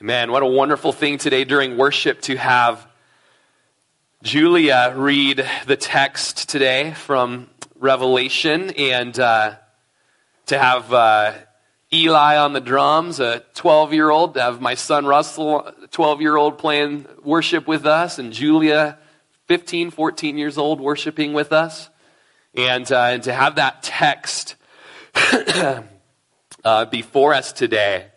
Man, what a wonderful thing today during worship to have Julia read the text today from Revelation and uh, to have uh, Eli on the drums, a 12 year old, to have my son Russell, 12 year old, playing worship with us, and Julia, 15, 14 years old, worshiping with us. And, uh, and to have that text uh, before us today.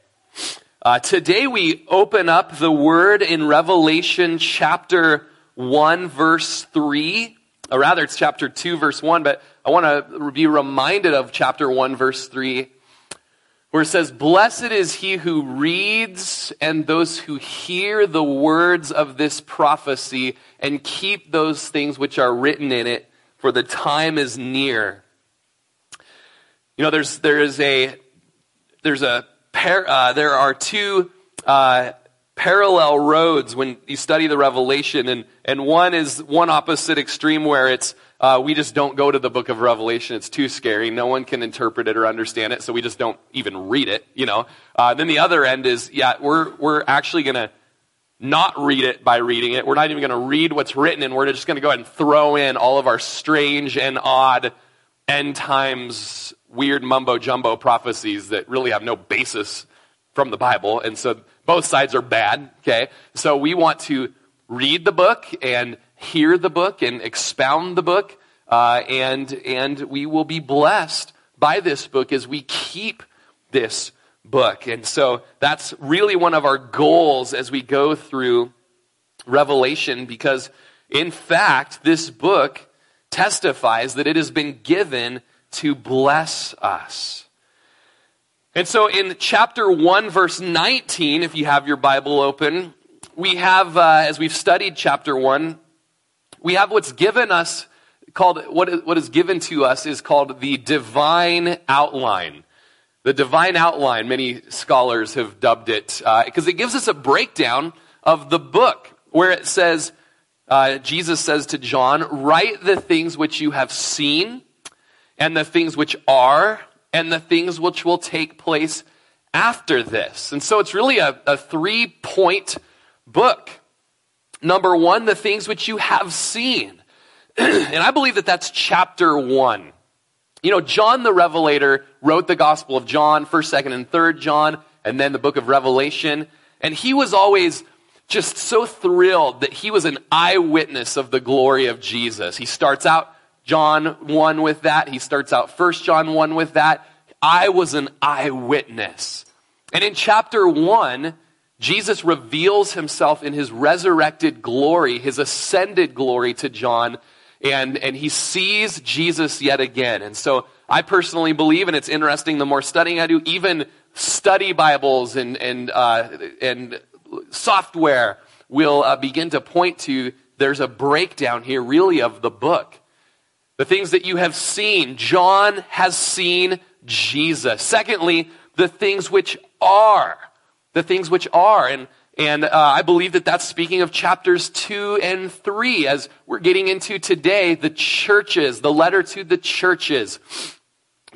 Uh, today we open up the word in Revelation chapter 1, verse 3. Or rather, it's chapter 2, verse 1, but I want to be reminded of chapter 1, verse 3, where it says, Blessed is he who reads and those who hear the words of this prophecy and keep those things which are written in it, for the time is near. You know, there's, there is a, there's a par- uh, there are two uh, parallel roads when you study the Revelation, and, and one is one opposite extreme where it's uh, we just don't go to the book of Revelation. It's too scary. No one can interpret it or understand it, so we just don't even read it. You know. Uh, then the other end is yeah, we're we're actually gonna not read it by reading it. We're not even going to read what's written, and we're just going to go ahead and throw in all of our strange and odd end times weird mumbo jumbo prophecies that really have no basis from the Bible. And so both sides are bad, okay? So we want to read the book and hear the book and expound the book, uh, and, and we will be blessed by this book as we keep this book. And so that's really one of our goals as we go through Revelation because, in fact, this book testifies that it has been given to bless us. And so in chapter 1, verse 19, if you have your Bible open, we have, uh, as we've studied chapter 1, we have what's given us called, what is, what is given to us is called the divine outline. The divine outline, many scholars have dubbed it, because uh, it gives us a breakdown of the book where it says, uh, Jesus says to John, write the things which you have seen and the things which are and the things which will take place after this. And so it's really a, a three point book. Number one, the things which you have seen. and I believe that that's chapter one. You know, John the Revelator wrote the Gospel of John, 1st, 2nd, and 3rd John, and then the book of Revelation. And he was always just so thrilled that he was an eyewitness of the glory of Jesus. He starts out John 1 with that. He starts out 1 John 1 with that. I was an eyewitness. And in chapter 1, Jesus reveals himself in his resurrected glory, his ascended glory to John, and, and he sees Jesus yet again. And so I personally believe, and it's interesting, the more studying I do, even study Bibles and, and, uh, and software will uh, begin to point to there's a breakdown here, really, of the book. The things that you have seen. John has seen Jesus. Secondly, the things which are. The things which are. And, and uh, I believe that that's speaking of chapters 2 and 3 as we're getting into today, the churches, the letter to the churches.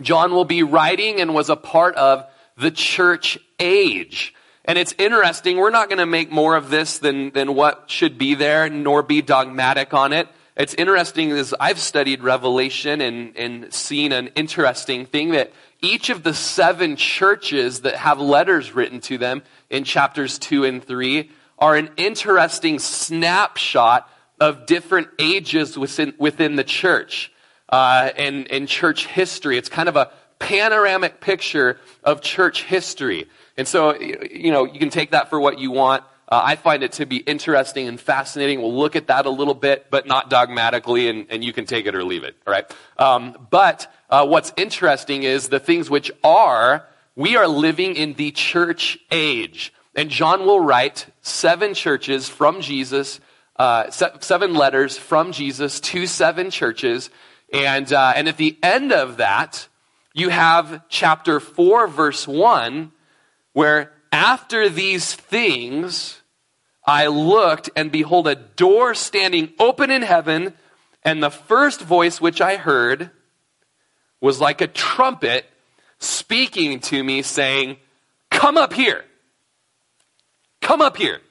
John will be writing and was a part of the church age. And it's interesting, we're not going to make more of this than, than what should be there, nor be dogmatic on it. It's interesting as I've studied Revelation and, and seen an interesting thing that each of the seven churches that have letters written to them in chapters two and three are an interesting snapshot of different ages within, within the church uh, and, and church history. It's kind of a panoramic picture of church history. And so, you know, you can take that for what you want. Uh, I find it to be interesting and fascinating. We'll look at that a little bit, but not dogmatically, and, and you can take it or leave it, all right? Um, but uh, what's interesting is the things which are, we are living in the church age. And John will write seven churches from Jesus, uh, seven letters from Jesus to seven churches. And, uh, and at the end of that, you have chapter 4, verse 1, where after these things, I looked, and behold, a door standing open in heaven, and the first voice which I heard was like a trumpet speaking to me, saying, Come up here. come up here,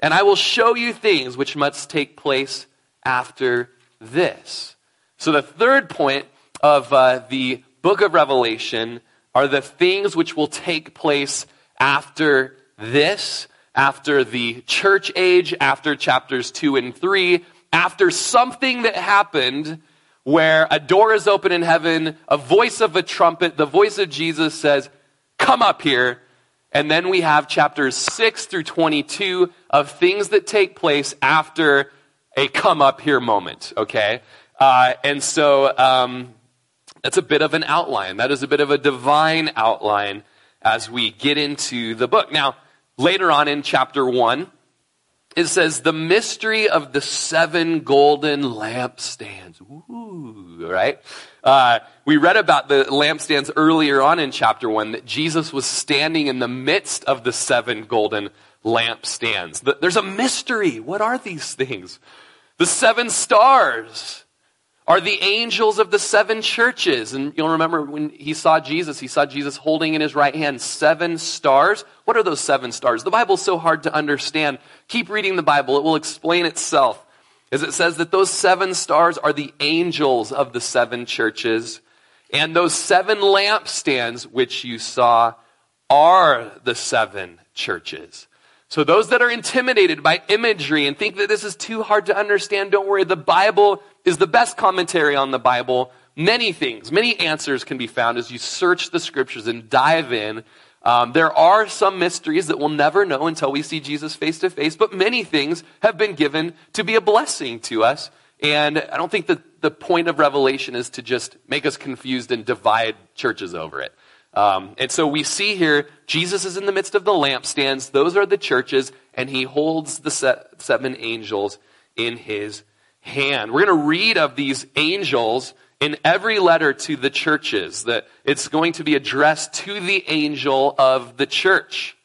and I will show you things which must take place after this. So the third point of uh, the book of Revelation are the things which will take place after this, after the church age, after chapters 2 and 3, after something that happened where a door is open in heaven, a voice of a trumpet, the voice of Jesus says, Come up here. And then we have chapters 6 through 22 of things that take place after a come up here moment, okay? Uh, and so um, that's a bit of an outline. That is a bit of a divine outline as we get into the book. Now, later on in chapter 1, it says, the mystery of the seven golden lampstands. Ooh, right? Uh, we read about the lampstands earlier on in chapter 1 that Jesus was standing in the midst of the seven golden lampstands. There's a mystery. What are these things? The seven stars are the angels of the seven churches. And you'll remember when he saw Jesus, he saw Jesus holding in his right hand seven stars. What are those seven stars? The Bible's so hard to understand. Keep reading the Bible, it will explain itself. As it says that those seven stars are the angels of the seven churches. And those seven lampstands which you saw are the seven churches. So those that are intimidated by imagery and think that this is too hard to understand, don't worry. The Bible is the best commentary on the Bible. Many things, many answers can be found as you search the scriptures and dive in. Um, there are some mysteries that we'll never know until we see Jesus face to face, but many things have been given to be a blessing to us. And I don't think that the point of Revelation is to just make us confused and divide churches over it. Um, and so we see here, Jesus is in the midst of the lampstands. Those are the churches, and he holds the seven angels in his hand. We're going to read of these angels in every letter to the churches that it's going to be addressed to the angel of the church.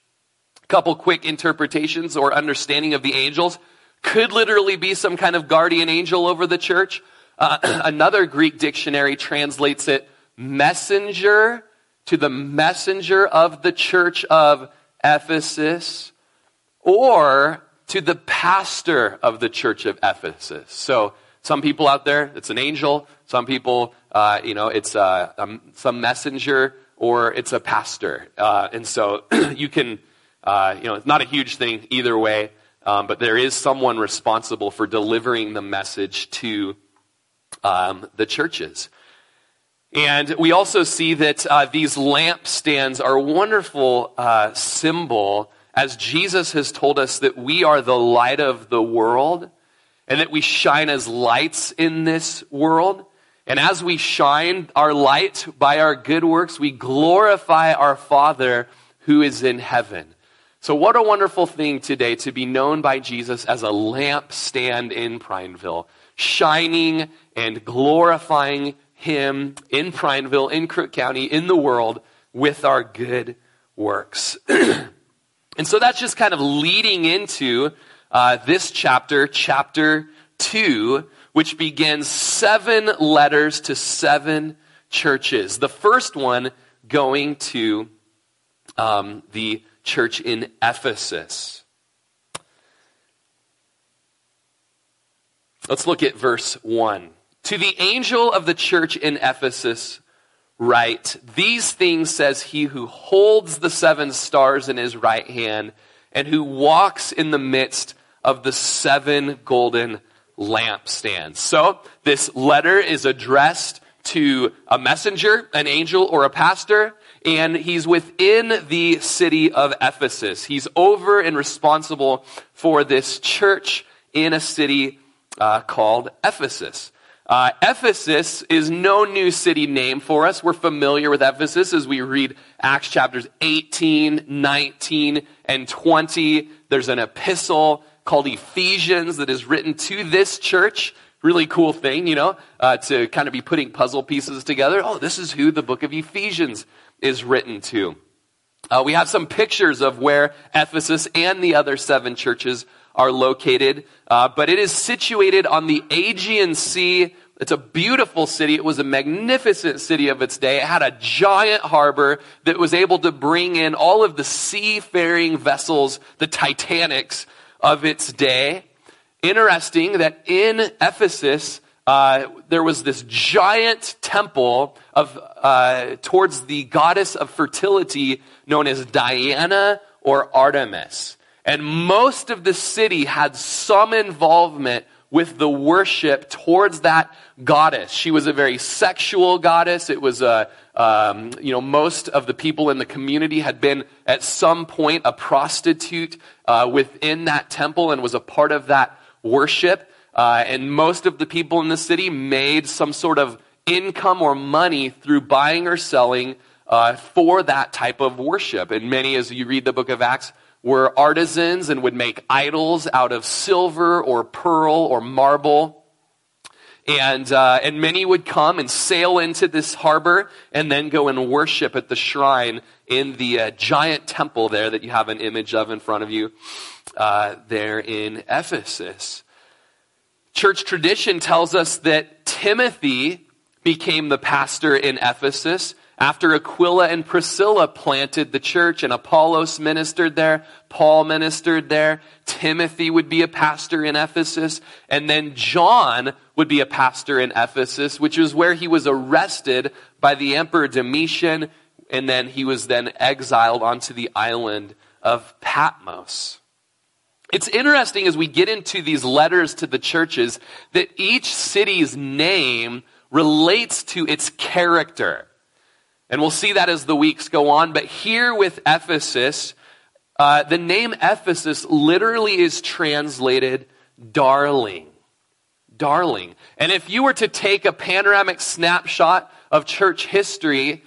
A couple quick interpretations or understanding of the angels could literally be some kind of guardian angel over the church. Uh, another Greek dictionary translates it messenger to the messenger of the church of Ephesus or to the pastor of the church of Ephesus. So some people out there, it's an angel. Some people, uh, you know, it's uh, um, some messenger or it's a pastor. Uh, and so you can, uh, you know, it's not a huge thing either way, um, but there is someone responsible for delivering the message to um, the churches. And we also see that uh, these lampstands are a wonderful uh, symbol as Jesus has told us that we are the light of the world and that we shine as lights in this world. And as we shine our light by our good works, we glorify our Father who is in heaven. So, what a wonderful thing today to be known by Jesus as a lampstand in Prineville, shining and glorifying Him in Prineville, in Crook County, in the world with our good works. And so that's just kind of leading into uh, this chapter, chapter 2, which begins seven letters to seven churches. The first one going to um, the church in Ephesus. Let's look at verse 1. To the angel of the church in Ephesus, write, These things says he who holds the seven stars in his right hand and who walks in the midst of the seven golden lampstands. So this letter is addressed to a messenger, an angel, or a pastor, and he's within the city of Ephesus. He's over and responsible for this church in a city uh, called Ephesus. Uh, Ephesus is no new city name for us. We're familiar with Ephesus as we read Acts chapters 18, 19, and 20. There's an epistle called Ephesians that is written to this church. Really cool thing, you know, uh, to kind of be putting puzzle pieces together. Oh, this is who the book of Ephesians is written to. Uh, we have some pictures of where Ephesus and the other seven churches are located, uh, but it is situated on the Aegean Sea It's a beautiful city. It was a magnificent city of its day. It had a giant harbor that was able to bring in all of the seafaring vessels, the Titanics of its day. Interesting that in Ephesus, uh, there was this giant temple of uh, towards the goddess of fertility known as Diana or Artemis. And most of the city had some involvement with the worship towards that goddess. She was a very sexual goddess. It was a, um, you know, most of the people in the community had been at some point a prostitute uh, within that temple and was a part of that worship. Uh, and most of the people in the city made some sort of income or money through buying or selling uh, for that type of worship. And many, as you read the book of Acts, were artisans and would make idols out of silver or pearl or marble. And, uh, and many would come and sail into this harbor and then go and worship at the shrine in the uh, giant temple there that you have an image of in front of you uh, there in Ephesus. Church tradition tells us that Timothy became the pastor in Ephesus after Aquila and Priscilla planted the church and Apollos ministered there, Paul ministered there, Timothy would be a pastor in Ephesus, and then John would be a pastor in Ephesus, which is where he was arrested by the Emperor Domitian, and then he was then exiled onto the island of Patmos. It's interesting as we get into these letters to the churches that each city's name relates to its character. And we'll see that as the weeks go on. But here with Ephesus, uh, the name Ephesus literally is translated darling. Darling. And if you were to take a panoramic snapshot of church history,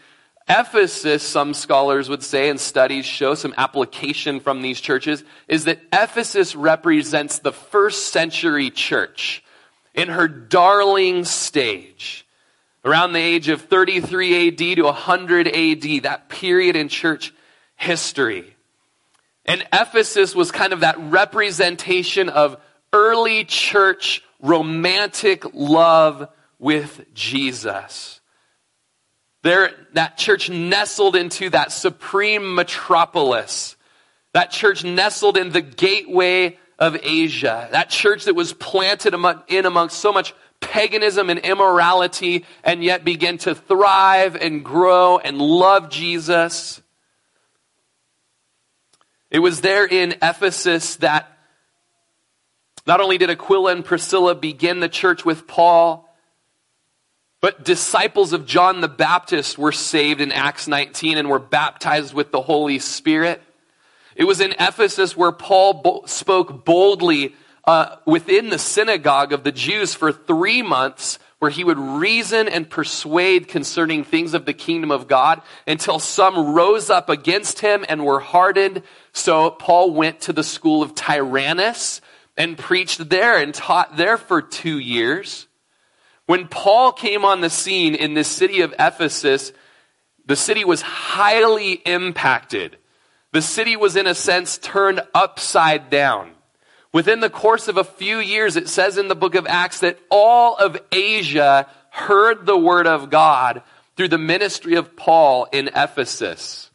Ephesus, some scholars would say, and studies show some application from these churches, is that Ephesus represents the first century church in her darling stage around the age of 33 AD to 100 AD, that period in church history. And Ephesus was kind of that representation of early church romantic love with Jesus. There, that church nestled into that supreme metropolis. That church nestled in the gateway of Asia. That church that was planted in amongst so much paganism and immorality and yet begin to thrive and grow and love Jesus. It was there in Ephesus that not only did Aquila and Priscilla begin the church with Paul, but disciples of John the Baptist were saved in Acts 19 and were baptized with the Holy Spirit. It was in Ephesus where Paul bo- spoke boldly uh, within the synagogue of the Jews for three months where he would reason and persuade concerning things of the kingdom of God until some rose up against him and were hardened. So Paul went to the school of Tyrannus and preached there and taught there for two years. When Paul came on the scene in the city of Ephesus, the city was highly impacted. The city was, in a sense, turned upside down. Within the course of a few years, it says in the book of Acts that all of Asia heard the word of God through the ministry of Paul in Ephesus.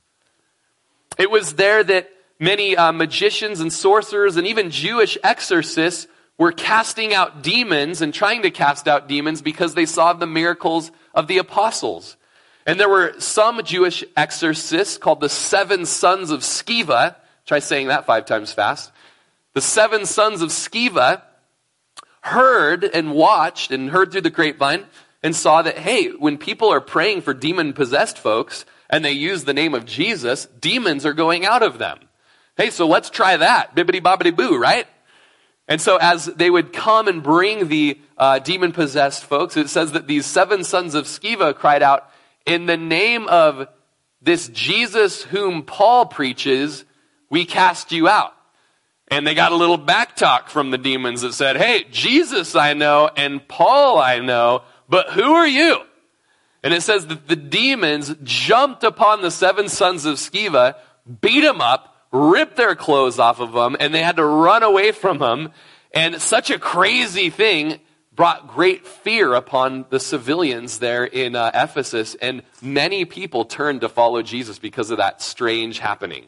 It was there that many uh, magicians and sorcerers and even Jewish exorcists were casting out demons and trying to cast out demons because they saw the miracles of the apostles. And there were some Jewish exorcists called the seven sons of Sceva. Try saying that five times fast the seven sons of Sceva heard and watched and heard through the grapevine and saw that, hey, when people are praying for demon possessed folks and they use the name of Jesus, demons are going out of them. Hey, so let's try that. Bibbity bobbity boo, right? And so as they would come and bring the uh, demon possessed folks, it says that these seven sons of Sceva cried out, in the name of this Jesus whom Paul preaches, we cast you out. And they got a little back talk from the demons that said, Hey, Jesus I know and Paul I know, but who are you? And it says that the demons jumped upon the seven sons of Sceva, beat them up, ripped their clothes off of them, and they had to run away from them. And such a crazy thing brought great fear upon the civilians there in uh, Ephesus, and many people turned to follow Jesus because of that strange happening.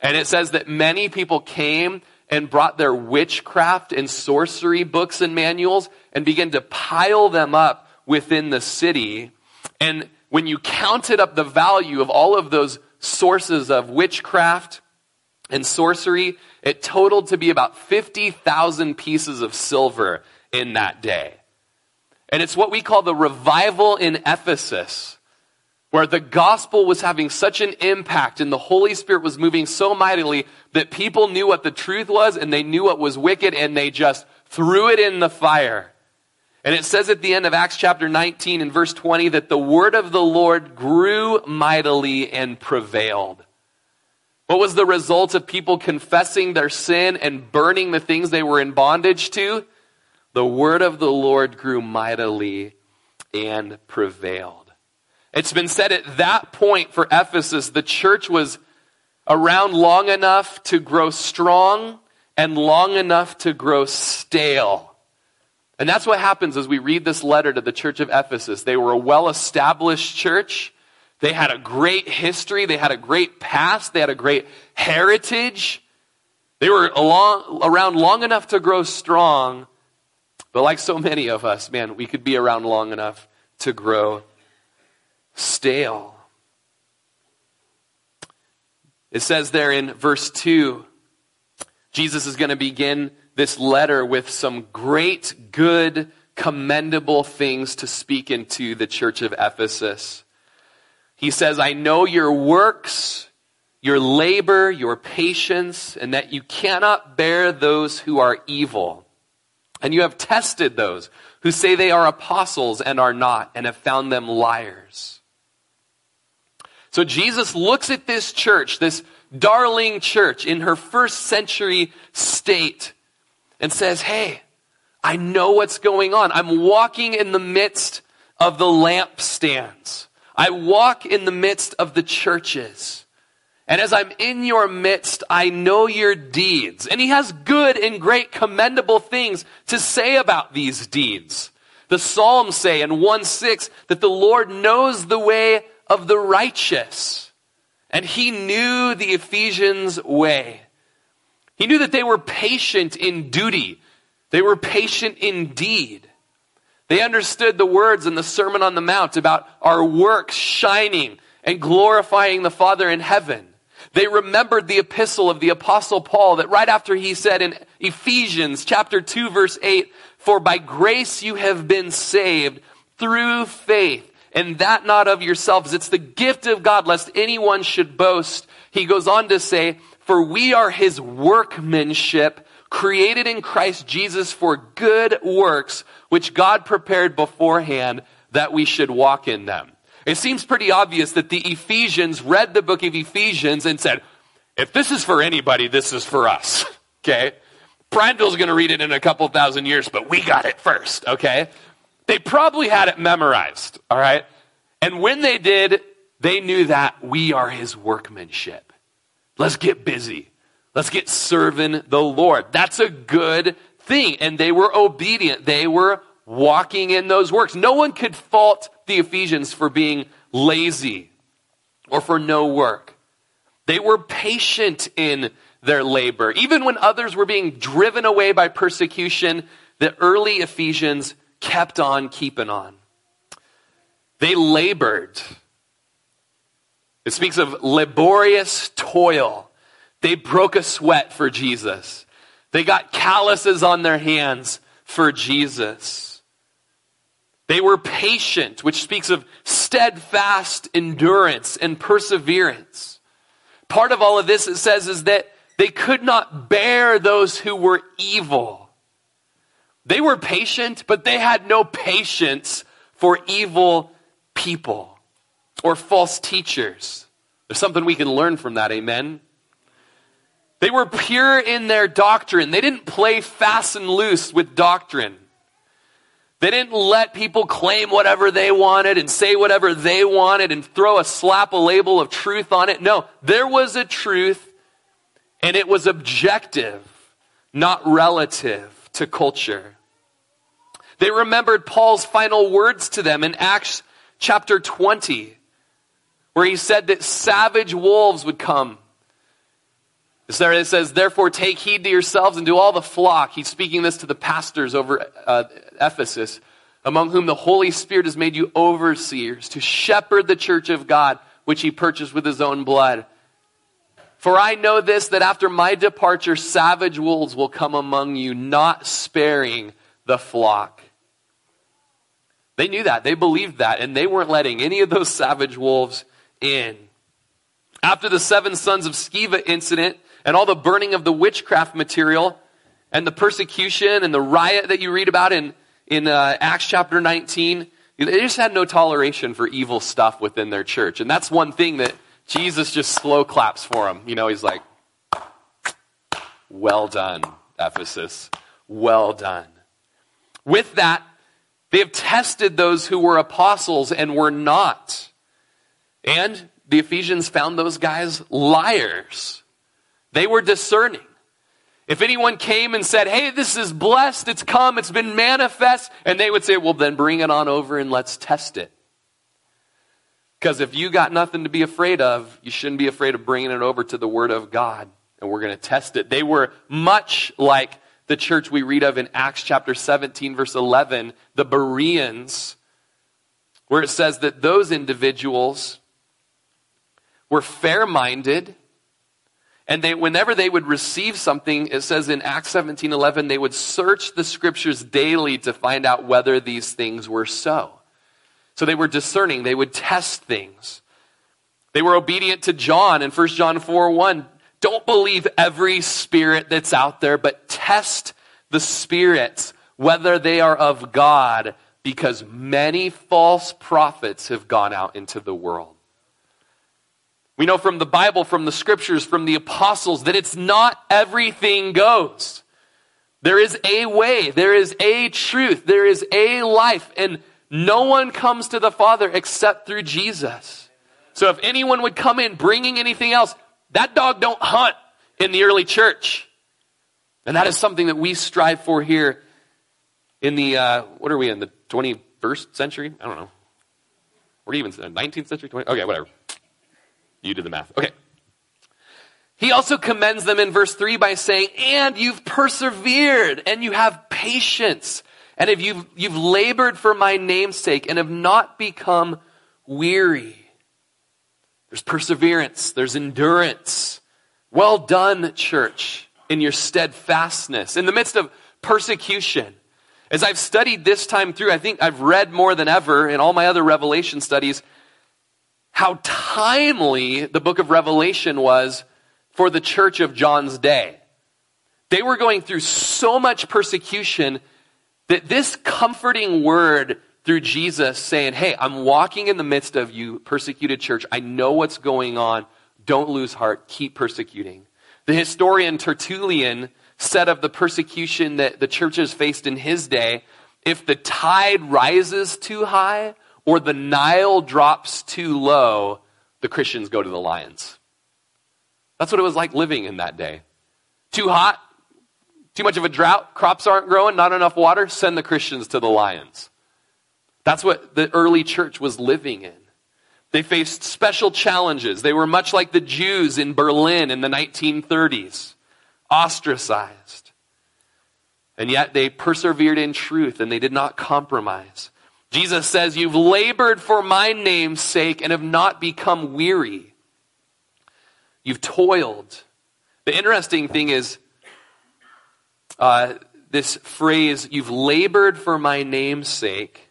And it says that many people came and brought their witchcraft and sorcery books and manuals and began to pile them up within the city. And when you counted up the value of all of those sources of witchcraft and sorcery, it totaled to be about 50,000 pieces of silver in that day. And it's what we call the revival in Ephesus, where the gospel was having such an impact and the Holy Spirit was moving so mightily that people knew what the truth was and they knew what was wicked and they just threw it in the fire. And it says at the end of Acts chapter 19 and verse 20 that the word of the Lord grew mightily and prevailed. What was the result of people confessing their sin and burning the things they were in bondage to? The word of the Lord grew mightily and prevailed. It's been said at that point for Ephesus, the church was around long enough to grow strong and long enough to grow stale. And that's what happens as we read this letter to the church of Ephesus. They were a well established church. They had a great history. They had a great past. They had a great heritage. They were along, around long enough to grow strong. But like so many of us, man, we could be around long enough to grow stale. It says there in verse 2, Jesus is going to begin this letter with some great, good, commendable things to speak into the church of Ephesus. He says, I know your works, your labor, your patience, and that you cannot bear those who are evil. And you have tested those who say they are apostles and are not, and have found them liars. So Jesus looks at this church, this darling church in her first century state, and says, Hey, I know what's going on. I'm walking in the midst of the lampstands. I walk in the midst of the churches. And as I'm in your midst, I know your deeds. And he has good and great commendable things to say about these deeds. The Psalms say in 1 6 that the Lord knows the way of the righteous. And he knew the Ephesians' way. He knew that they were patient in duty. They were patient in deed. They understood the words in the Sermon on the Mount about our works shining and glorifying the Father in heaven. They remembered the epistle of the apostle Paul that right after he said in Ephesians chapter 2 verse 8, for by grace you have been saved through faith and that not of yourselves. It's the gift of God lest anyone should boast. He goes on to say, for we are his workmanship, created in Christ Jesus for good works, which God prepared beforehand that we should walk in them. It seems pretty obvious that the Ephesians read the book of Ephesians and said, if this is for anybody, this is for us. Okay? Prineville's going to read it in a couple thousand years, but we got it first. Okay? They probably had it memorized. All right? And when they did, they knew that we are his workmanship. Let's get busy. Let's get serving the Lord. That's a good thing. And they were obedient. They were walking in those works. No one could fault the Ephesians for being lazy or for no work. They were patient in their labor. Even when others were being driven away by persecution, the early Ephesians kept on keeping on. They labored. It speaks of laborious toil. They broke a sweat for Jesus. They got calluses on their hands for Jesus. They were patient, which speaks of steadfast endurance and perseverance. Part of all of this, it says, is that they could not bear those who were evil. They were patient, but they had no patience for evil people or false teachers. There's something we can learn from that, amen? They were pure in their doctrine. They didn't play fast and loose with doctrine. They didn't let people claim whatever they wanted and say whatever they wanted and throw a slap a label of truth on it. No, there was a truth and it was objective, not relative to culture. They remembered Paul's final words to them in Acts chapter 20, where he said that savage wolves would come. There it says, therefore take heed to yourselves and to all the flock. He's speaking this to the pastors over uh, Ephesus, among whom the Holy Spirit has made you overseers to shepherd the church of God, which he purchased with his own blood. For I know this, that after my departure, savage wolves will come among you, not sparing the flock. They knew that. They believed that. And they weren't letting any of those savage wolves in. After the seven sons of Sceva incident and all the burning of the witchcraft material and the persecution and the riot that you read about in, in uh, Acts chapter 19, they just had no toleration for evil stuff within their church. And that's one thing that Jesus just slow claps for him. You know, he's like, well done, Ephesus. Well done. With that, they have tested those who were apostles and were not. And the Ephesians found those guys liars. They were discerning. If anyone came and said, Hey, this is blessed, it's come, it's been manifest, and they would say, Well, then bring it on over and let's test it. Because if you got nothing to be afraid of, you shouldn't be afraid of bringing it over to the Word of God, and we're going to test it. They were much like the church we read of in Acts chapter 17, verse 11, the Bereans, where it says that those individuals were fair minded. And they, whenever they would receive something, it says in Acts 17 11, they would search the scriptures daily to find out whether these things were so. So they were discerning, they would test things. They were obedient to John in 1 John 4 1. Don't believe every spirit that's out there, but test the spirits, whether they are of God, because many false prophets have gone out into the world. We know from the Bible, from the scriptures, from the apostles, that it's not everything goes. There is a way, there is a truth, there is a life, and no one comes to the Father except through Jesus. So if anyone would come in bringing anything else, that dog don't hunt in the early church. And that is something that we strive for here in the, uh, what are we in, the 21st century? I don't know. What even, 19th century? 20? Okay, whatever. You did the math. Okay. He also commends them in verse 3 by saying, And you've persevered, and you have patience, and if you've, you've labored for my name's sake, and have not become weary. There's perseverance, there's endurance. Well done, church, in your steadfastness, in the midst of persecution. As I've studied this time through, I think I've read more than ever in all my other Revelation studies how timely the book of Revelation was for the church of John's day. They were going through so much persecution that this comforting word through Jesus saying, Hey, I'm walking in the midst of you, persecuted church. I know what's going on. Don't lose heart. Keep persecuting. The historian Tertullian said of the persecution that the churches faced in his day, if the tide rises too high or the Nile drops too low, the Christians go to the lions. That's what it was like living in that day. Too hot, too much of a drought, crops aren't growing, not enough water, send the Christians to the lions. That's what the early church was living in. They faced special challenges. They were much like the Jews in Berlin in the 1930s, ostracized. And yet they persevered in truth and they did not compromise. Jesus says, You've labored for my name's sake and have not become weary. You've toiled. The interesting thing is, uh, this phrase, you've labored for my name's sake,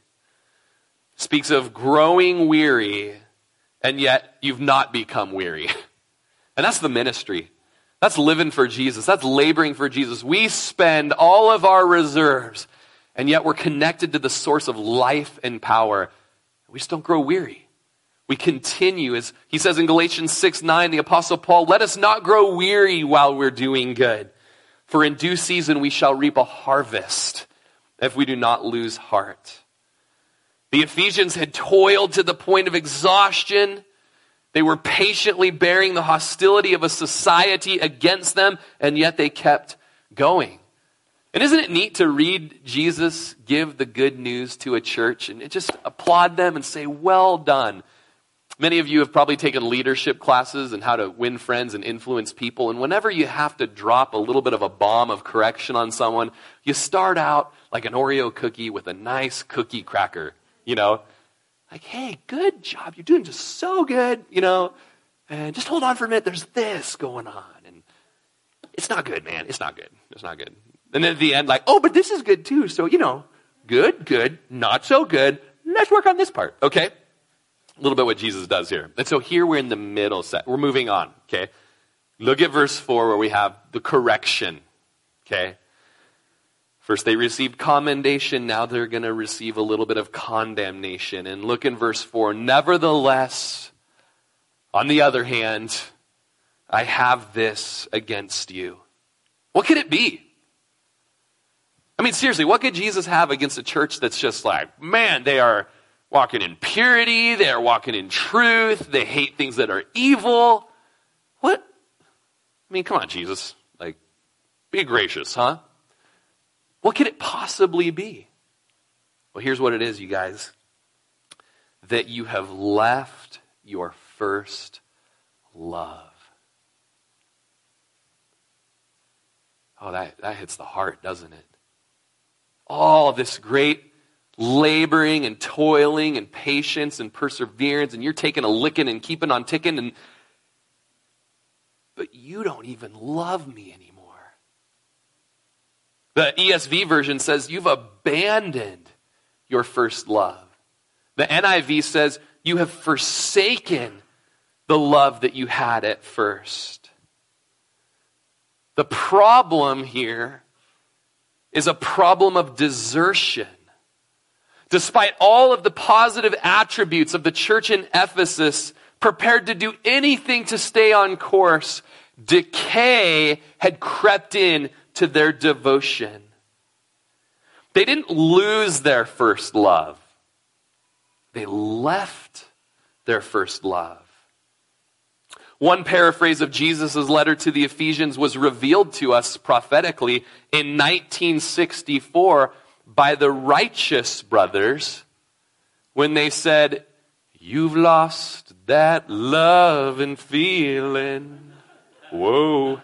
speaks of growing weary, and yet you've not become weary. And that's the ministry. That's living for Jesus. That's laboring for Jesus. We spend all of our reserves, and yet we're connected to the source of life and power. We just don't grow weary. We continue, as he says in Galatians 6 9, the Apostle Paul, let us not grow weary while we're doing good. For in due season we shall reap a harvest if we do not lose heart. The Ephesians had toiled to the point of exhaustion. They were patiently bearing the hostility of a society against them, and yet they kept going. And isn't it neat to read Jesus give the good news to a church and just applaud them and say, well done? Many of you have probably taken leadership classes and how to win friends and influence people. And whenever you have to drop a little bit of a bomb of correction on someone, you start out like an Oreo cookie with a nice cookie cracker, you know? Like, hey, good job. You're doing just so good, you know? And just hold on for a minute. There's this going on. And it's not good, man. It's not good. It's not good. And then at the end, like, oh, but this is good too. So, you know, good, good, not so good. Let's work on this part, okay? Little bit what Jesus does here. And so here we're in the middle set. We're moving on, okay? Look at verse 4 where we have the correction, okay? First they received commendation, now they're going to receive a little bit of condemnation. And look in verse 4. Nevertheless, on the other hand, I have this against you. What could it be? I mean, seriously, what could Jesus have against a church that's just like, man, they are walking in purity, they are walking in truth, they hate things that are evil? What? I mean, come on, Jesus. Like, be gracious, huh? What could it possibly be? Well, here's what it is, you guys that you have left your first love. Oh, that, that hits the heart, doesn't it? all this great laboring and toiling and patience and perseverance, and you're taking a licking and keeping on ticking, and but you don't even love me anymore. The ESV version says you've abandoned your first love. The NIV says you have forsaken the love that you had at first. The problem here is a problem of desertion. Despite all of the positive attributes of the church in Ephesus, prepared to do anything to stay on course, decay had crept in to their devotion. They didn't lose their first love. They left their first love. One paraphrase of Jesus' letter to the Ephesians was revealed to us prophetically in 1964 by the righteous brothers when they said, You've lost that love and feeling. Whoa.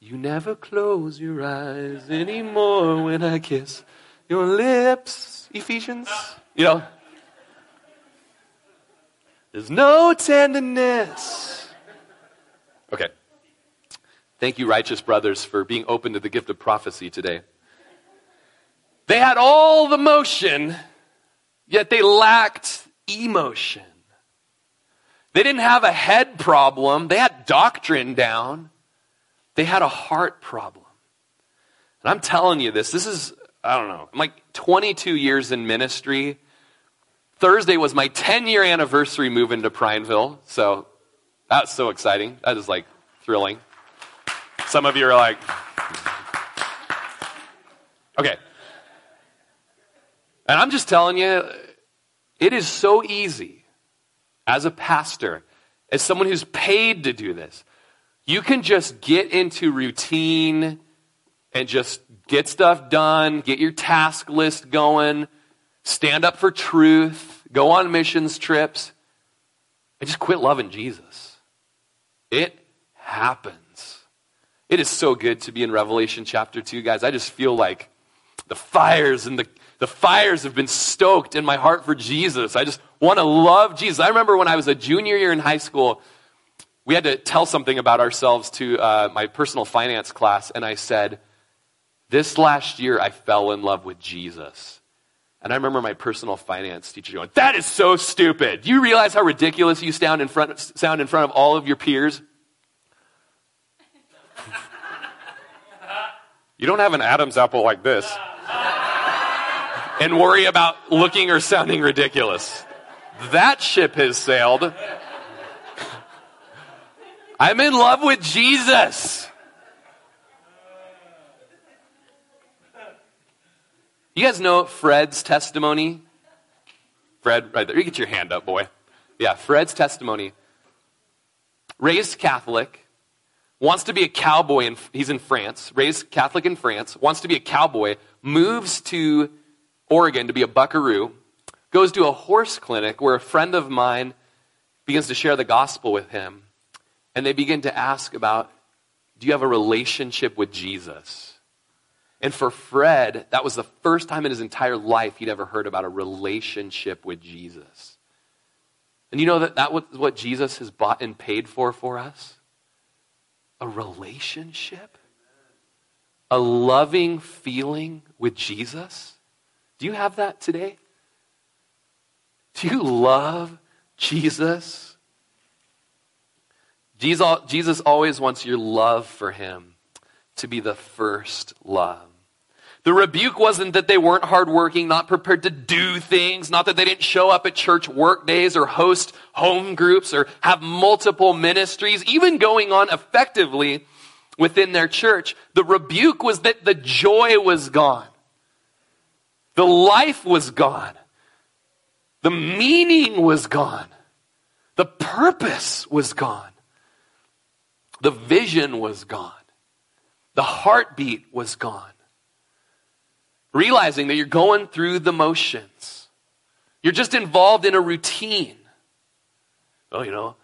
You never close your eyes anymore when I kiss your lips. Ephesians? You know? There's no tenderness. Okay. Thank you, righteous brothers, for being open to the gift of prophecy today. They had all the motion, yet they lacked emotion. They didn't have a head problem, they had doctrine down. They had a heart problem. And I'm telling you this, this is, I don't know, I'm like 22 years in ministry. Thursday was my 10 year anniversary move into Prineville. So that's so exciting. That is like thrilling. Some of you are like, okay. And I'm just telling you, it is so easy as a pastor, as someone who's paid to do this. You can just get into routine and just get stuff done, get your task list going stand up for truth, go on missions trips, and just quit loving Jesus. It happens. It is so good to be in Revelation chapter 2, guys. I just feel like the fires and the, the fires have been stoked in my heart for Jesus. I just want to love Jesus. I remember when I was a junior year in high school, we had to tell something about ourselves to uh, my personal finance class, and I said, This last year I fell in love with Jesus. And I remember my personal finance teacher going, That is so stupid. Do you realize how ridiculous you sound in front, sound in front of all of your peers? you don't have an Adam's apple like this and worry about looking or sounding ridiculous. That ship has sailed. I'm in love with Jesus. You guys know Fred's testimony? Fred, right there. You get your hand up, boy. Yeah, Fred's testimony. Raised Catholic, wants to be a cowboy, and he's in France, raised Catholic in France, wants to be a cowboy, moves to Oregon to be a buckaroo, goes to a horse clinic where a friend of mine begins to share the gospel with him. And they begin to ask about, do you have a relationship with Jesus? And for Fred, that was the first time in his entire life he'd ever heard about a relationship with Jesus. And you know that that was what Jesus has bought and paid for for us? A relationship? A loving feeling with Jesus? Do you have that today? Do you love Jesus? Jesus always wants your love for him to be the first love. The rebuke wasn't that they weren't hardworking, not prepared to do things, not that they didn't show up at church work days or host home groups or have multiple ministries, even going on effectively within their church. The rebuke was that the joy was gone. The life was gone. The meaning was gone. The purpose was gone. The vision was gone. The heartbeat was gone. Realizing that you're going through the motions. You're just involved in a routine. Oh, you know,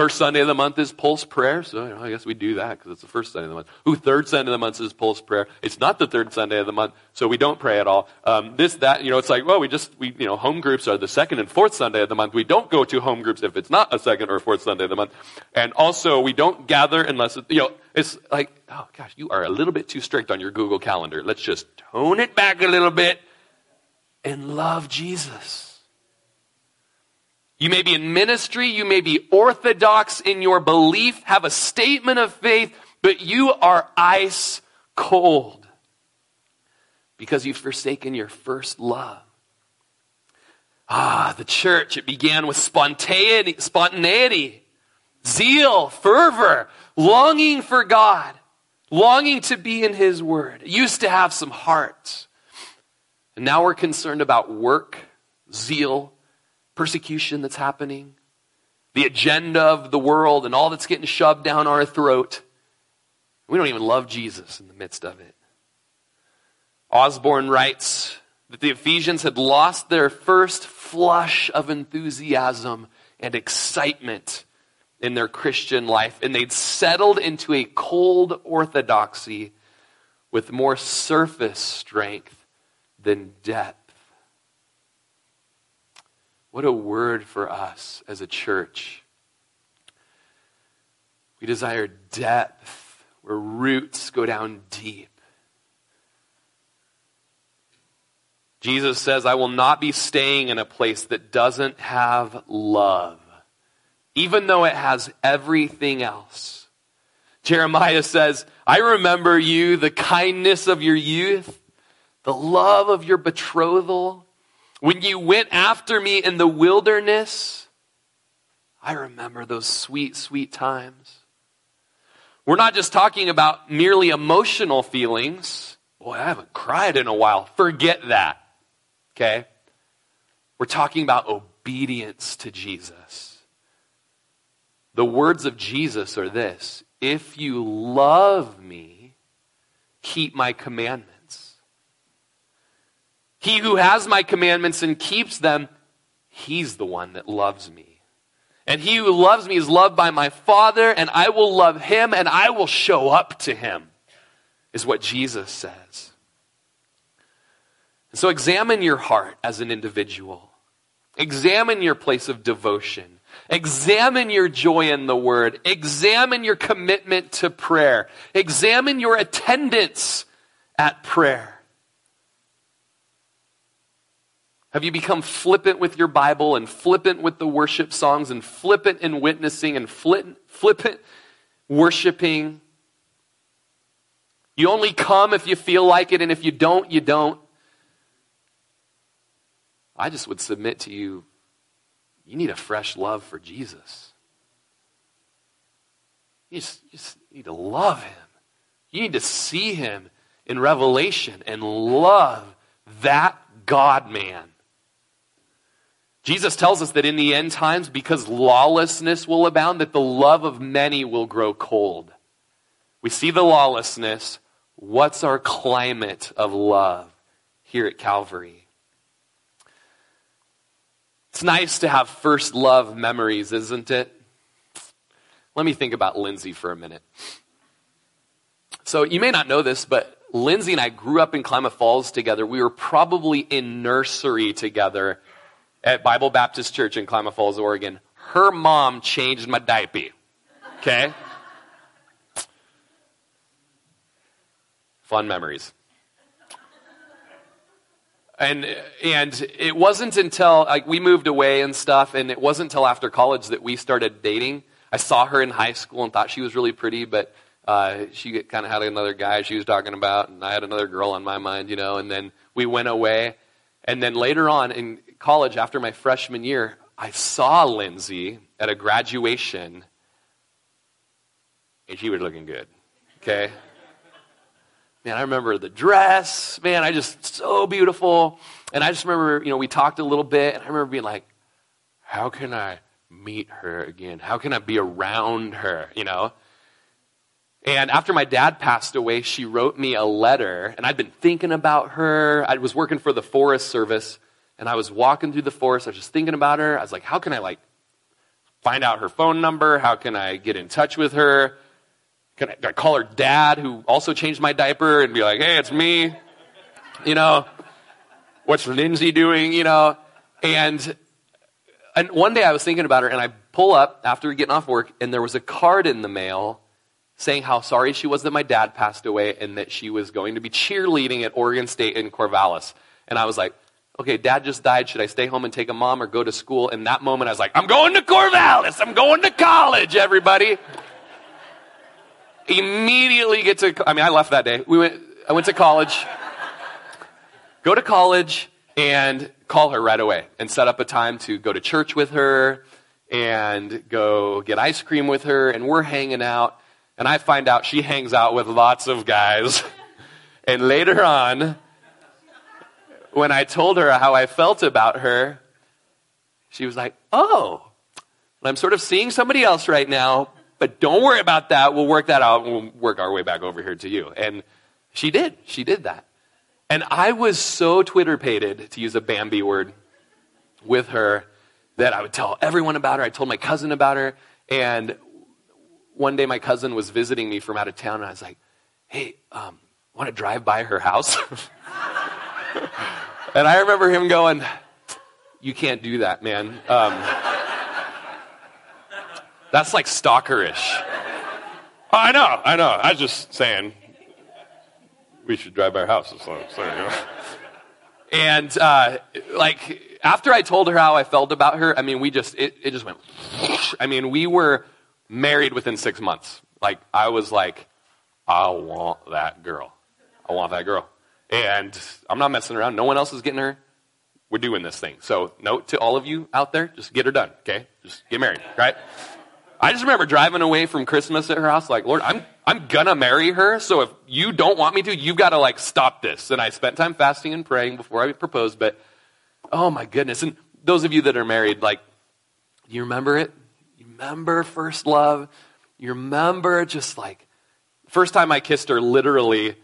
First Sunday of the month is Pulse Prayer, so you know, I guess we do that because it's the first Sunday of the month. Who third Sunday of the month is Pulse Prayer? It's not the third Sunday of the month, so we don't pray at all. Um, this, that, you know, it's like, well, we just, we, you know, home groups are the second and fourth Sunday of the month. We don't go to home groups if it's not a second or fourth Sunday of the month, and also we don't gather unless, it, you know, it's like, oh gosh, you are a little bit too strict on your Google Calendar. Let's just tone it back a little bit and love Jesus. You may be in ministry, you may be orthodox in your belief, have a statement of faith, but you are ice cold because you've forsaken your first love. Ah, the church, it began with spontaneity, spontaneity, zeal, fervor, longing for God, longing to be in His Word. It used to have some heart. And now we're concerned about work, zeal, persecution that's happening, the agenda of the world, and all that's getting shoved down our throat. We don't even love Jesus in the midst of it. Osborne writes that the Ephesians had lost their first flush of enthusiasm and excitement in their Christian life, and they'd settled into a cold orthodoxy with more surface strength than depth. What a word for us as a church. We desire depth where roots go down deep. Jesus says, I will not be staying in a place that doesn't have love, even though it has everything else. Jeremiah says, I remember you, the kindness of your youth, the love of your betrothal, when you went after me in the wilderness, I remember those sweet, sweet times. We're not just talking about merely emotional feelings. Boy, I haven't cried in a while. Forget that. Okay? We're talking about obedience to Jesus. The words of Jesus are this If you love me, keep my commandments. He who has my commandments and keeps them, he's the one that loves me. And he who loves me is loved by my Father, and I will love him and I will show up to him, is what Jesus says. And so examine your heart as an individual. Examine your place of devotion. Examine your joy in the word. Examine your commitment to prayer. Examine your attendance at prayer. Have you become flippant with your Bible and flippant with the worship songs and flippant in witnessing and flippant worshiping? You only come if you feel like it, and if you don't, you don't. I just would submit to you you need a fresh love for Jesus. You just, you just need to love him. You need to see him in Revelation and love that God man. Jesus tells us that in the end times, because lawlessness will abound, that the love of many will grow cold. We see the lawlessness. What's our climate of love here at Calvary? It's nice to have first love memories, isn't it? Let me think about Lindsay for a minute. So, you may not know this, but Lindsay and I grew up in Klamath Falls together. We were probably in nursery together at Bible Baptist Church in Klamath Falls, Oregon. Her mom changed my diaper. Okay? Fun memories. And and it wasn't until like we moved away and stuff, and it wasn't until after college that we started dating. I saw her in high school and thought she was really pretty, but uh, she kind of had another guy she was talking about, and I had another girl on my mind, you know. And then we went away, and then later on in college, after my freshman year, I saw Lindsay at a graduation, and she was looking good. Okay. Man, I remember the dress. Man, I just, so beautiful. And I just remember, you know, we talked a little bit, and I remember being like, how can I meet her again? How can I be around her, you know? And after my dad passed away, she wrote me a letter, and I'd been thinking about her. I was working for the Forest Service, and I was walking through the forest. I was just thinking about her. I was like, how can I, like, find out her phone number? How can I get in touch with her? Can I, I call her dad, who also changed my diaper, and be like, hey, it's me? You know, what's Lindsay doing? You know, and and one day I was thinking about her, and I pull up after getting off work, and there was a card in the mail saying how sorry she was that my dad passed away, and that she was going to be cheerleading at Oregon State in Corvallis. And I was like, okay, dad just died. Should I stay home and take a mom or go to school? In that moment, I was like, I'm going to Corvallis. I'm going to college, everybody immediately get to, I mean, I left that day. We went, I went to college, go to college and call her right away and set up a time to go to church with her and go get ice cream with her. And we're hanging out. And I find out she hangs out with lots of guys. and later on, when I told her how I felt about her, she was like, Oh, I'm sort of seeing somebody else right now, but don't worry about that. We'll work that out. We'll work our way back over here to you. And she did. She did that. And I was so twitterpated, to use a Bambi word, with her that I would tell everyone about her. I told my cousin about her. And one day my cousin was visiting me from out of town, and I was like, hey, um, want to drive by her house? and I remember him going, you can't do that, man. Um, that's like stalkerish. Oh, I know, I know. I was just saying we should drive our house. So, so, you know. And uh, like after I told her how I felt about her, I mean, we just it, it just went. I mean, we were married within six months. Like I was like, I want that girl. I want that girl. And I'm not messing around. No one else is getting her. We're doing this thing. So, note to all of you out there, just get her done, okay? Just get married, right? I just remember driving away from Christmas at her house, like, Lord, I'm, I'm gonna marry her, so if you don't want me to, you've gotta like stop this. And I spent time fasting and praying before I proposed, but oh my goodness. And those of you that are married, like, you remember it? You remember first love? You remember just like, first time I kissed her, literally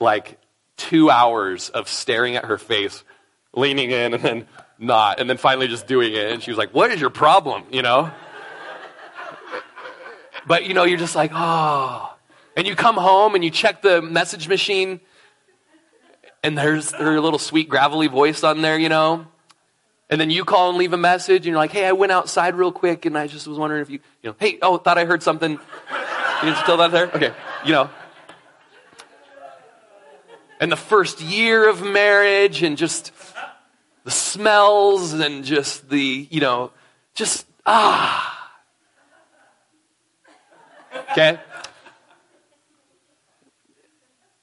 like two hours of staring at her face, leaning in and then not, and then finally just doing it. And she was like, what is your problem? You know? But you know, you're just like, oh. And you come home and you check the message machine, and there's her little sweet gravelly voice on there, you know. And then you call and leave a message, and you're like, hey, I went outside real quick, and I just was wondering if you, you know, hey, oh, thought I heard something. You still that there? Okay, you know. And the first year of marriage, and just the smells, and just the, you know, just, ah. Okay?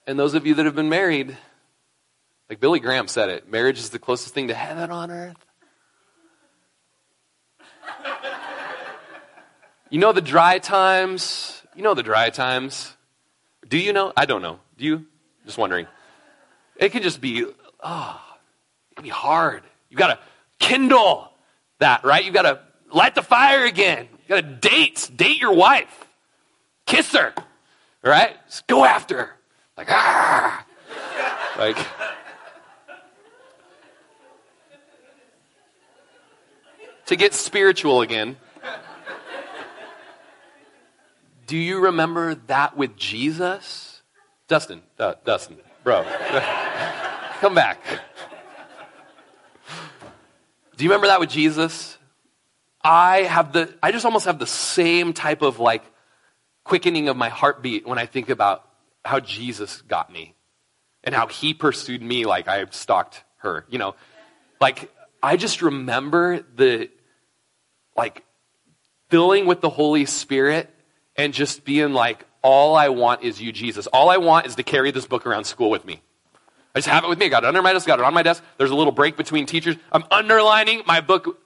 And those of you that have been married, like Billy Graham said it, marriage is the closest thing to heaven on earth. You know the dry times? You know the dry times? Do you know? I don't know. Do you? Just wondering. It can just be, oh, it can be hard. You've got to kindle that, right? You've got to light the fire again. You've got to date, date your wife. Kiss her, right? Just go after her. Like, ah. like, to get spiritual again. Do you remember that with Jesus? Dustin, uh, Dustin, bro, come back. Do you remember that with Jesus? I have the, I just almost have the same type of like quickening of my heartbeat when I think about how Jesus got me and how he pursued me like I stalked her. You know, like I just remember the, like, filling with the Holy Spirit and just being like, all I want is you, Jesus. All I want is to carry this book around school with me. I just have it with me. I got it under my desk, got it on my desk. There's a little break between teachers. I'm underlining my book.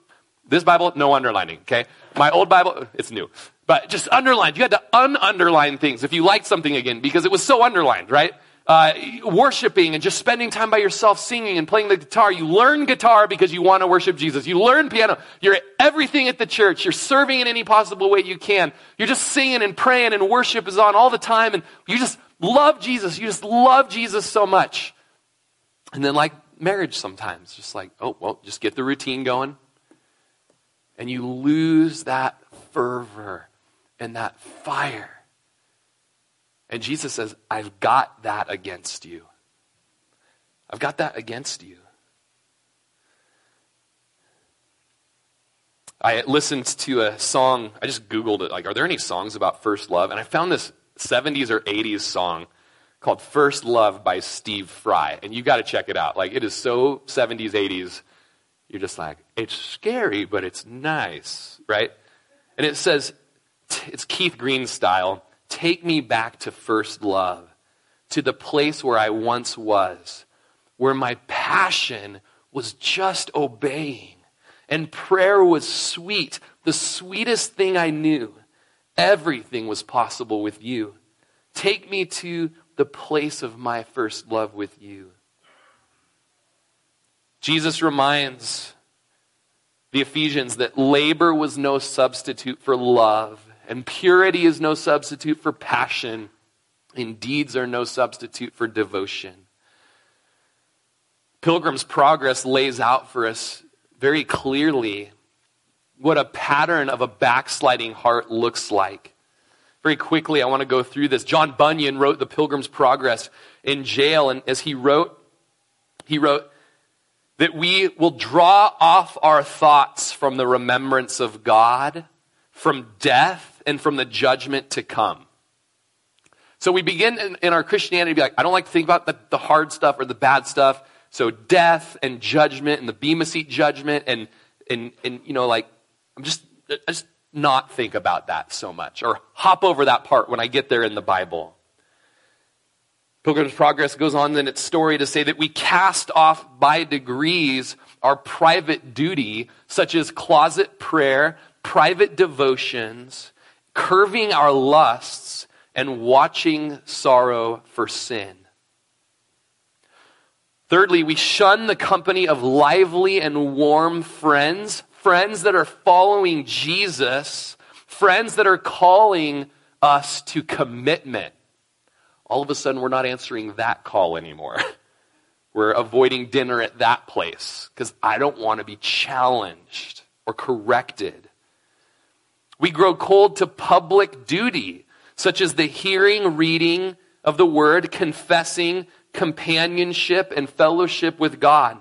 This Bible, no underlining, okay? My old Bible, it's new. But just underline. You had to un-underline things if you liked something again because it was so underlined, right? uh, worshiping and just spending time by yourself singing and playing the guitar. You learn guitar because you want to worship Jesus. You learn piano. You're everything at the church. You're serving in any possible way you can. You're just singing and praying and worship is on all the time and you just love Jesus. You just love Jesus so much. And then like marriage sometimes, just like, oh, well, just get the routine going. And you lose that fervor and that fire and Jesus says, I've got that against you. I've got that against you. I listened to a song, I just Googled it, like, are there any songs about first love? And I found this 70s or 80s song called First Love by Steve Fry. And you got to check it out. Like, it is so 70s, 80s. You're just like, it's scary, but it's nice, right? And it says, it's Keith Green style. Take me back to first love, to the place where I once was, where my passion was just obeying, and prayer was sweet, the sweetest thing I knew. Everything was possible with you. Take me to the place of my first love with you. Jesus reminds the Ephesians that labor was no substitute for love and purity is no substitute for passion, and deeds are no substitute for devotion. Pilgrim's Progress lays out for us very clearly what a pattern of a backsliding heart looks like. Very quickly, I want to go through this. John Bunyan wrote the Pilgrim's Progress in jail, and as he wrote, he wrote that we will draw off our thoughts from the remembrance of God, from death, and from the judgment to come. So we begin in, in our Christianity to be like, I don't like to think about the, the hard stuff or the bad stuff. So death and judgment and the Bema Seat judgment and, and, and, you know, like, I'm just, I just not think about that so much or hop over that part when I get there in the Bible. Pilgrim's Progress goes on in its story to say that we cast off by degrees our private duty, such as closet prayer, private devotions, curving our lusts, and watching sorrow for sin. Thirdly, we shun the company of lively and warm friends, friends that are following Jesus, friends that are calling us to commitment. All of a sudden, we're not answering that call anymore. We're avoiding dinner at that place because I don't want to be challenged or corrected. We grow cold to public duty, such as the hearing, reading of the word, confessing, companionship, and fellowship with God.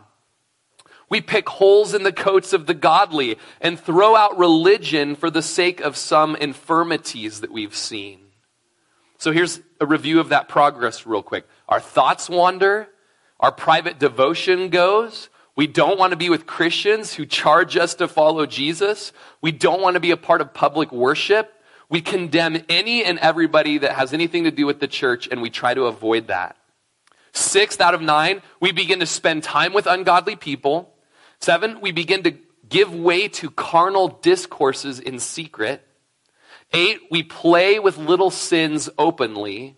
We pick holes in the coats of the godly and throw out religion for the sake of some infirmities that we've seen. So here's a review of that progress, real quick. Our thoughts wander, our private devotion goes, we don't want to be with Christians who charge us to follow Jesus. We don't want to be a part of public worship. We condemn any and everybody that has anything to do with the church, and we try to avoid that. Sixth out of nine, we begin to spend time with ungodly people. Seven, we begin to give way to carnal discourses in secret. Eight, we play with little sins openly.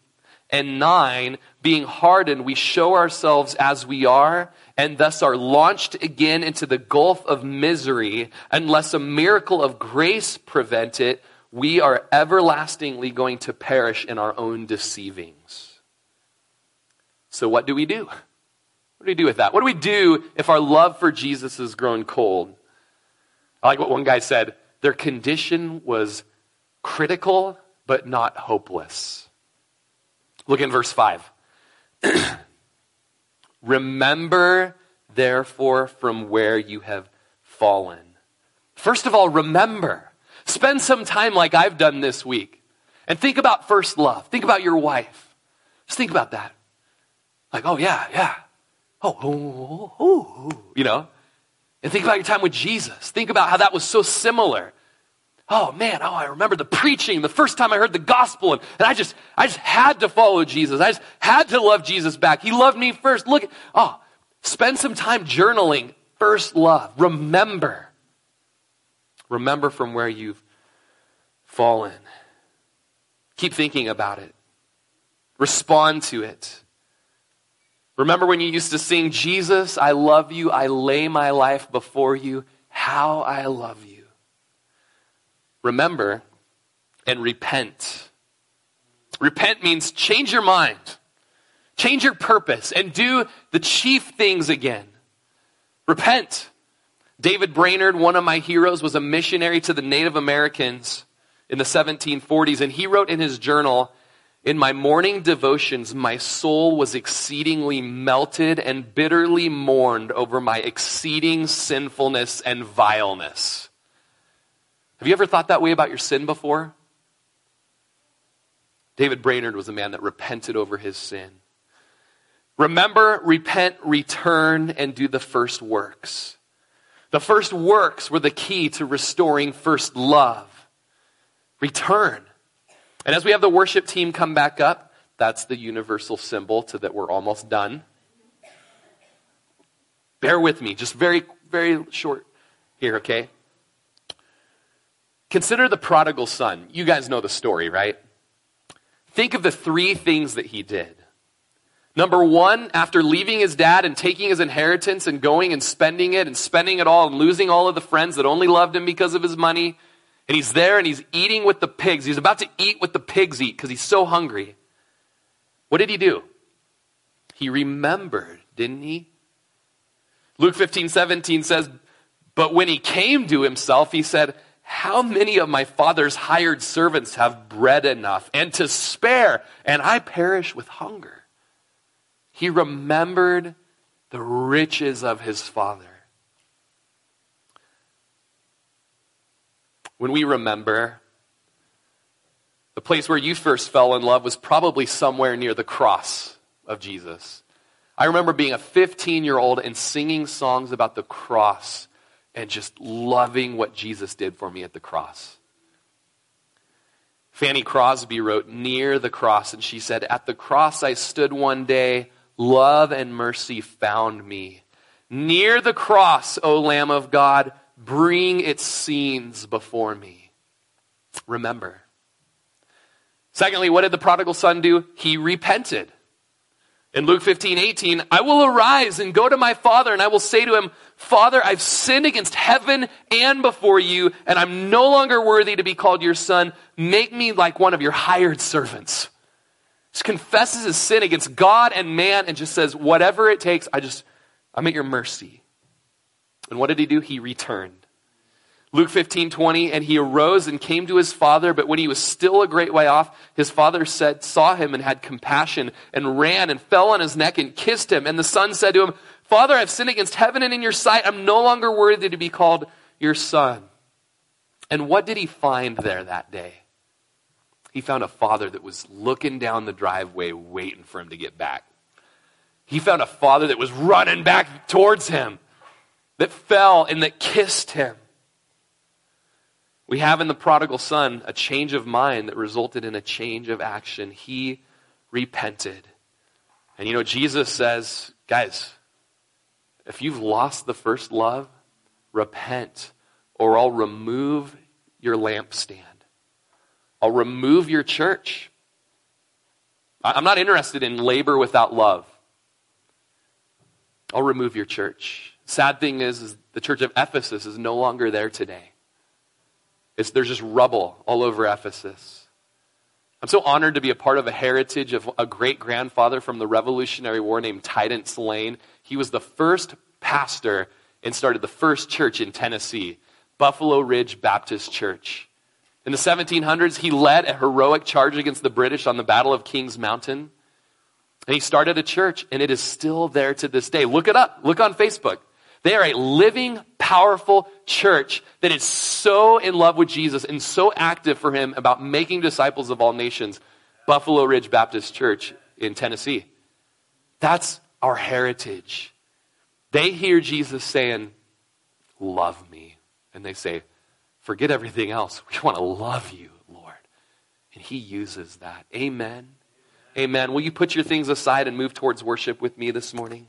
And nine, being hardened, we show ourselves as we are and thus are launched again into the gulf of misery unless a miracle of grace prevent it, we are everlastingly going to perish in our own deceivings. So, what do we do? What do we do with that? What do we do if our love for Jesus has grown cold? I like what one guy said their condition was critical, but not hopeless. Look in verse 5. Remember, therefore, from where you have fallen. First of all, remember. Spend some time like I've done this week and think about first love. Think about your wife. Just think about that. Like, oh, yeah, yeah. Oh, oh, oh, oh, you know? And think about your time with Jesus. Think about how that was so similar. Oh man, oh, I remember the preaching, the first time I heard the gospel, and, and I just, I just had to follow Jesus. I just had to love Jesus back. He loved me first. Look, oh, spend some time journaling. First love. Remember. Remember from where you've fallen. Keep thinking about it. Respond to it. Remember when you used to sing, Jesus, I love you, I lay my life before you, how I love you. Remember and repent. Repent means change your mind, change your purpose, and do the chief things again. Repent. David Brainerd, one of my heroes, was a missionary to the Native Americans in the 1740s, and he wrote in his journal, in my morning devotions, my soul was exceedingly melted and bitterly mourned over my exceeding sinfulness and vileness. Have you ever thought that way about your sin before? David Brainerd was a man that repented over his sin. Remember, repent, return, and do the first works. The first works were the key to restoring first love. Return. And as we have the worship team come back up, that's the universal symbol to that we're almost done. Bear with me, just very, very short here, okay? Consider the prodigal son. You guys know the story, right? Think of the three things that he did. Number one, after leaving his dad and taking his inheritance and going and spending it and spending it all and losing all of the friends that only loved him because of his money, and he's there and he's eating with the pigs. He's about to eat what the pigs eat because he's so hungry. What did he do? He remembered, didn't he? Luke 15, 17 says, But when he came to himself, he said, How many of my father's hired servants have bread enough and to spare, and I perish with hunger? He remembered the riches of his father. When we remember, the place where you first fell in love was probably somewhere near the cross of Jesus. I remember being a 15 year old and singing songs about the cross and just loving what Jesus did for me at the cross. Fanny Crosby wrote, Near the cross, and she said, At the cross I stood one day, love and mercy found me. Near the cross, O Lamb of God, bring its scenes before me. Remember. Secondly, what did the prodigal son do? He repented. In Luke 15, 18, I will arise and go to my father, and I will say to him, Father, I've sinned against heaven and before you, and I'm no longer worthy to be called your son. Make me like one of your hired servants. Just confesses his sin against God and man and just says, Whatever it takes, I just, I'm at your mercy. And what did he do? He returned. Luke 15, 20, and he arose and came to his father, but when he was still a great way off, his father said, saw him and had compassion and ran and fell on his neck and kissed him. And the son said to him, Father, I've sinned against heaven and in your sight. I'm no longer worthy to be called your son. And what did he find there that day? He found a father that was looking down the driveway waiting for him to get back. He found a father that was running back towards him that fell and that kissed him. We have in the prodigal son a change of mind that resulted in a change of action. He repented. And you know, Jesus says, guys, if you've lost the first love, repent, or I'll remove your lampstand. I'll remove your church. I'm not interested in labor without love. I'll remove your church. Sad thing is, is the church of Ephesus is no longer there today. It's, there's just rubble all over Ephesus. I'm so honored to be a part of a heritage of a great grandfather from the Revolutionary War named Tidence Lane. He was the first pastor and started the first church in Tennessee, Buffalo Ridge Baptist Church. In the 1700s, he led a heroic charge against the British on the Battle of Kings Mountain. And he started a church, and it is still there to this day. Look it up. Look on Facebook. They are a living, powerful church that is so in love with Jesus and so active for him about making disciples of all nations. Buffalo Ridge Baptist Church in Tennessee. That's our heritage. They hear Jesus saying, Love me. And they say, Forget everything else. We want to love you, Lord. And he uses that. Amen. Amen. Will you put your things aside and move towards worship with me this morning?